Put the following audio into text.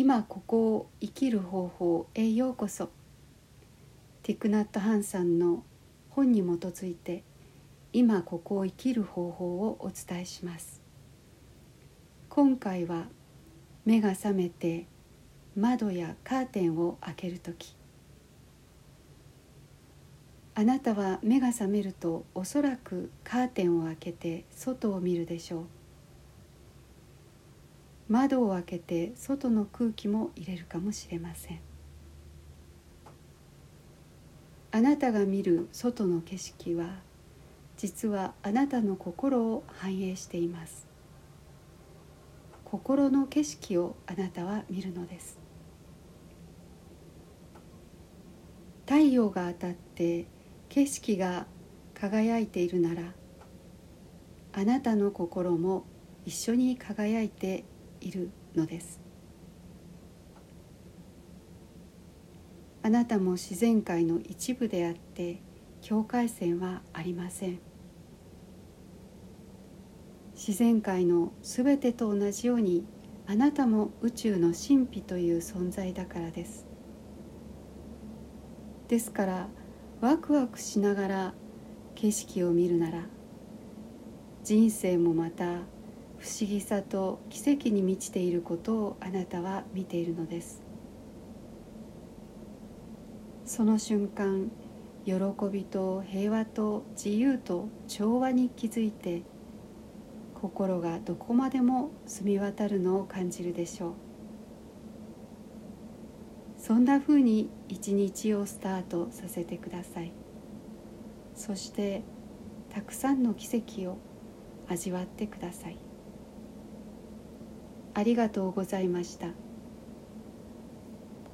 今ここを生きる方法へようこそ。ティクナット・ハンさんの本に基づいて今ここを生きる方法をお伝えします。今回は目が覚めて窓やカーテンを開ける時。あなたは目が覚めるとおそらくカーテンを開けて外を見るでしょう。窓を開けて外の空気も入れるかもしれません。あなたが見る外の景色は実はあなたの心を反映しています。心の景色をあなたは見るのです。太陽が当たって景色が輝いているならあなたの心も一緒に輝いているのです。あなたも自然界の一部であって境界線はありません。自然界のすべてと同じようにあなたも宇宙の神秘という存在だからです。ですからワクワクしながら景色を見るなら人生もまた不思議さと奇跡に満ちていることをあなたは見ているのです。その瞬間喜びと平和と自由と調和に気づいて心がどこまでも澄み渡るのを感じるでしょう。そんなふうに一日をスタートさせてください。そしてたくさんの奇跡を味わってください。ありがとうございました。